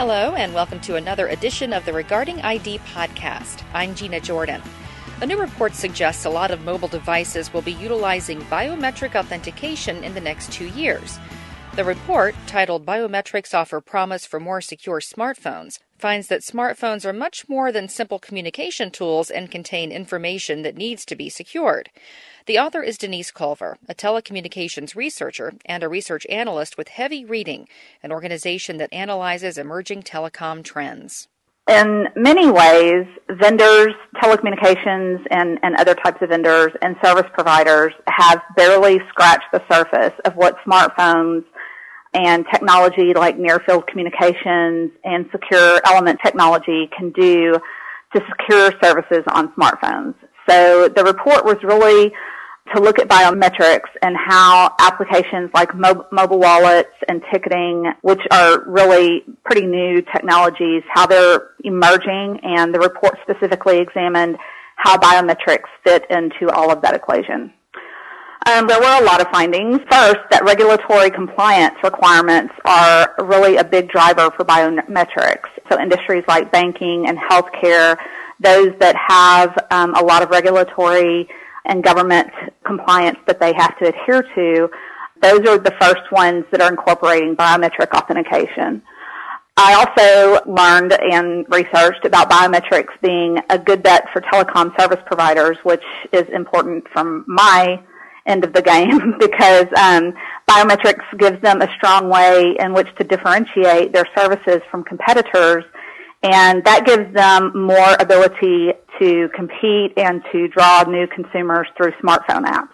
Hello, and welcome to another edition of the Regarding ID podcast. I'm Gina Jordan. A new report suggests a lot of mobile devices will be utilizing biometric authentication in the next two years. The report, titled Biometrics Offer Promise for More Secure Smartphones, finds that smartphones are much more than simple communication tools and contain information that needs to be secured. The author is Denise Culver, a telecommunications researcher and a research analyst with Heavy Reading, an organization that analyzes emerging telecom trends. In many ways, vendors, telecommunications, and, and other types of vendors and service providers have barely scratched the surface of what smartphones and technology like near field communications and secure element technology can do to secure services on smartphones. So the report was really to look at biometrics and how applications like mo- mobile wallets and ticketing, which are really pretty new technologies, how they're emerging and the report specifically examined how biometrics fit into all of that equation. Um, there were a lot of findings. First, that regulatory compliance requirements are really a big driver for biometrics. So industries like banking and healthcare, those that have um, a lot of regulatory and government compliance that they have to adhere to, those are the first ones that are incorporating biometric authentication. I also learned and researched about biometrics being a good bet for telecom service providers, which is important from my end of the game because um, biometrics gives them a strong way in which to differentiate their services from competitors and that gives them more ability to compete and to draw new consumers through smartphone apps.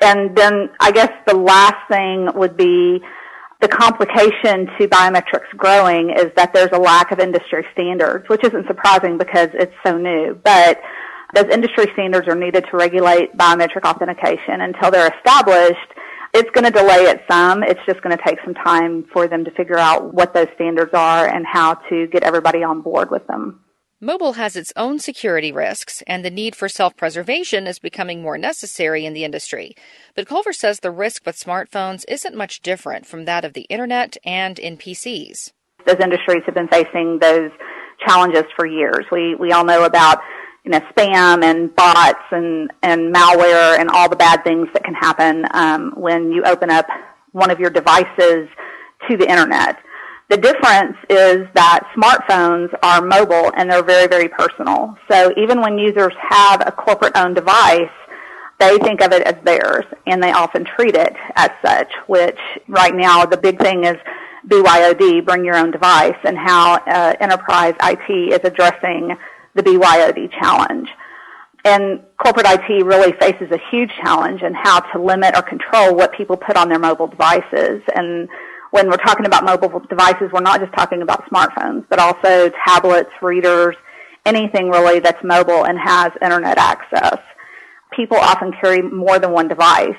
And then I guess the last thing would be the complication to biometrics growing is that there's a lack of industry standards, which isn't surprising because it's so new. But those industry standards are needed to regulate biometric authentication until they're established. It's going to delay it some. It's just going to take some time for them to figure out what those standards are and how to get everybody on board with them. Mobile has its own security risks, and the need for self preservation is becoming more necessary in the industry. But Culver says the risk with smartphones isn't much different from that of the internet and in PCs. Those industries have been facing those challenges for years. We, we all know about you know, spam and bots and, and malware and all the bad things that can happen um, when you open up one of your devices to the internet. The difference is that smartphones are mobile and they're very, very personal. So even when users have a corporate owned device, they think of it as theirs and they often treat it as such, which right now the big thing is BYOD, bring your own device, and how uh, enterprise IT is addressing the BYOD challenge. And corporate IT really faces a huge challenge in how to limit or control what people put on their mobile devices. And when we're talking about mobile devices, we're not just talking about smartphones, but also tablets, readers, anything really that's mobile and has internet access. People often carry more than one device.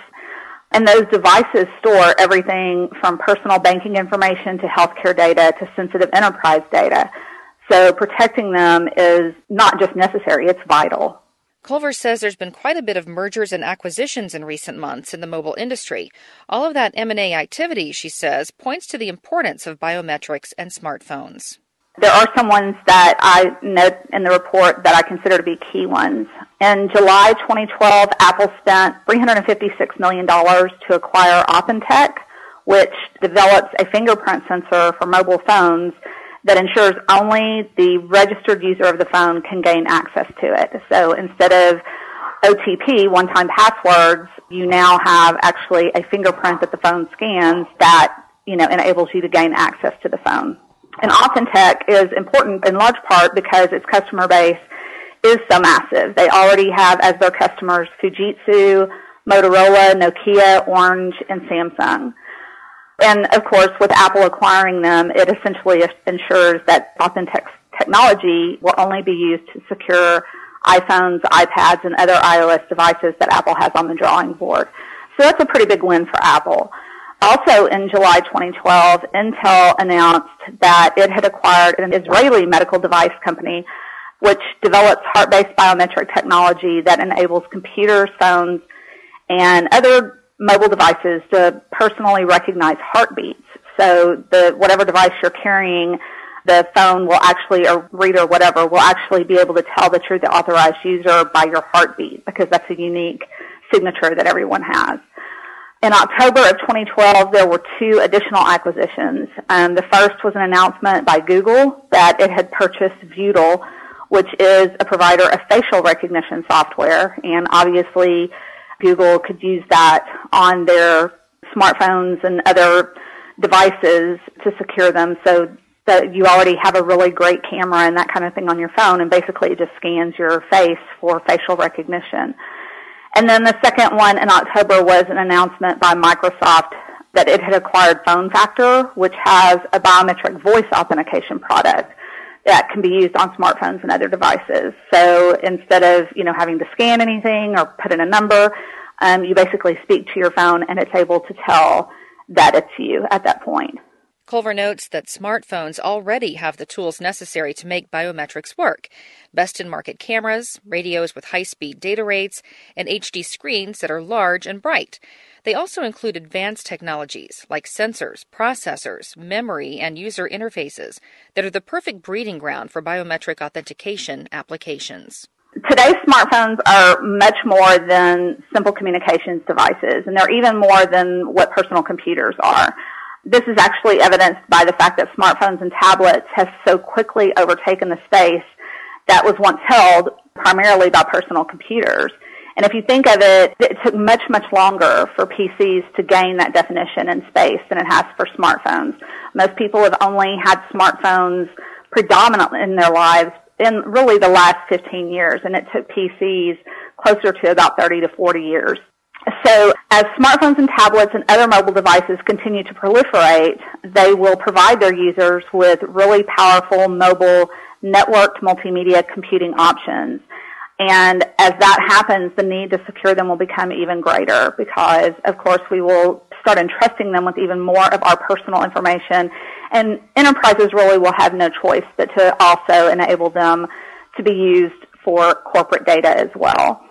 And those devices store everything from personal banking information to healthcare data to sensitive enterprise data. So protecting them is not just necessary, it's vital. Culver says there's been quite a bit of mergers and acquisitions in recent months in the mobile industry. All of that M&A activity, she says, points to the importance of biometrics and smartphones. There are some ones that I note in the report that I consider to be key ones. In July 2012, Apple spent $356 million to acquire AuthenTec, which develops a fingerprint sensor for mobile phones that ensures only the registered user of the phone can gain access to it. So instead of OTP, one-time passwords, you now have actually a fingerprint that the phone scans that, you know, enables you to gain access to the phone. And AuthenTec is important in large part because its customer base is so massive. They already have as their customers Fujitsu, Motorola, Nokia, Orange, and Samsung. And of course, with Apple acquiring them, it essentially ensures that AuthenTec technology will only be used to secure iPhones, iPads, and other iOS devices that Apple has on the drawing board. So that's a pretty big win for Apple. Also in July 2012, Intel announced that it had acquired an Israeli medical device company which develops heart-based biometric technology that enables computers, phones, and other mobile devices to personally recognize heartbeats. So the whatever device you're carrying, the phone will actually, or reader, whatever, will actually be able to tell that you're the authorized user by your heartbeat because that's a unique signature that everyone has. In October of 2012, there were two additional acquisitions. Um, the first was an announcement by Google that it had purchased Viewdle, which is a provider of facial recognition software, and obviously Google could use that on their smartphones and other devices to secure them so that you already have a really great camera and that kind of thing on your phone and basically it just scans your face for facial recognition. And then the second one in October was an announcement by Microsoft that it had acquired Phone Factor, which has a biometric voice authentication product that can be used on smartphones and other devices. So instead of, you know, having to scan anything or put in a number, um, you basically speak to your phone and it's able to tell that it's you at that point. Culver notes that smartphones already have the tools necessary to make biometrics work best in market cameras, radios with high speed data rates, and HD screens that are large and bright. They also include advanced technologies like sensors, processors, memory, and user interfaces that are the perfect breeding ground for biometric authentication applications. Today's smartphones are much more than simple communications devices, and they're even more than what personal computers are. This is actually evidenced by the fact that smartphones and tablets have so quickly overtaken the space that was once held primarily by personal computers. And if you think of it, it took much, much longer for PCs to gain that definition in space than it has for smartphones. Most people have only had smartphones predominantly in their lives in really the last 15 years, and it took PCs closer to about 30 to 40 years. So as smartphones and tablets and other mobile devices continue to proliferate, they will provide their users with really powerful mobile networked multimedia computing options. And as that happens, the need to secure them will become even greater because, of course, we will start entrusting them with even more of our personal information. And enterprises really will have no choice but to also enable them to be used for corporate data as well.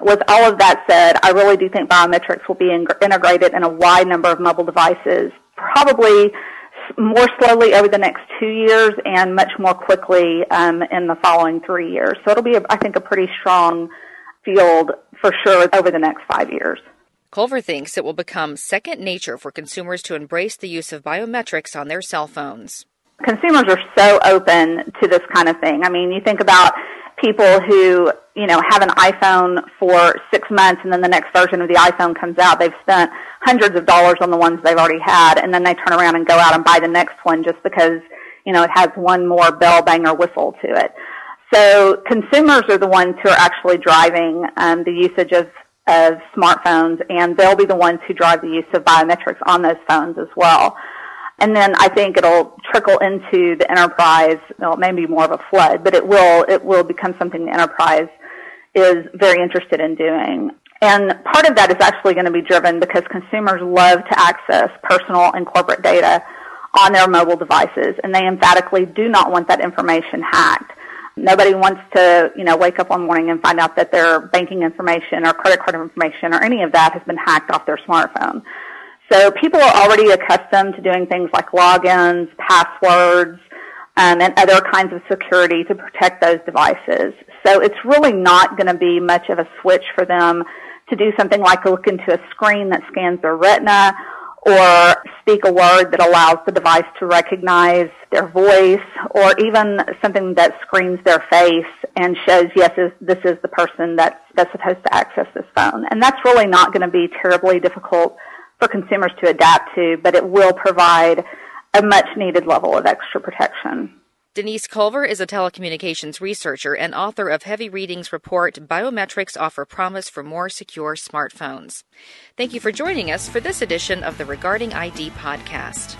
With all of that said, I really do think biometrics will be in- integrated in a wide number of mobile devices, probably more slowly over the next two years and much more quickly um, in the following three years. So it'll be, I think, a pretty strong field for sure over the next five years. Culver thinks it will become second nature for consumers to embrace the use of biometrics on their cell phones. Consumers are so open to this kind of thing. I mean, you think about people who, you know, have an iPhone for six months and then the next version of the iPhone comes out. They've spent hundreds of dollars on the ones they've already had and then they turn around and go out and buy the next one just because, you know, it has one more bell banger whistle to it. So consumers are the ones who are actually driving um, the usage of, of smartphones and they'll be the ones who drive the use of biometrics on those phones as well. And then I think it'll trickle into the enterprise. Well, it may be more of a flood, but it will, it will become something the enterprise is very interested in doing. And part of that is actually going to be driven because consumers love to access personal and corporate data on their mobile devices, and they emphatically do not want that information hacked. Nobody wants to, you know, wake up one morning and find out that their banking information or credit card information or any of that has been hacked off their smartphone. So people are already accustomed to doing things like logins, passwords, um, and other kinds of security to protect those devices. So it's really not going to be much of a switch for them to do something like look into a screen that scans their retina or speak a word that allows the device to recognize their voice or even something that screens their face and shows, yes, this is the person that's, that's supposed to access this phone. And that's really not going to be terribly difficult for consumers to adapt to, but it will provide a much needed level of extra protection. Denise Culver is a telecommunications researcher and author of Heavy Readings report Biometrics Offer Promise for More Secure Smartphones. Thank you for joining us for this edition of the Regarding ID podcast.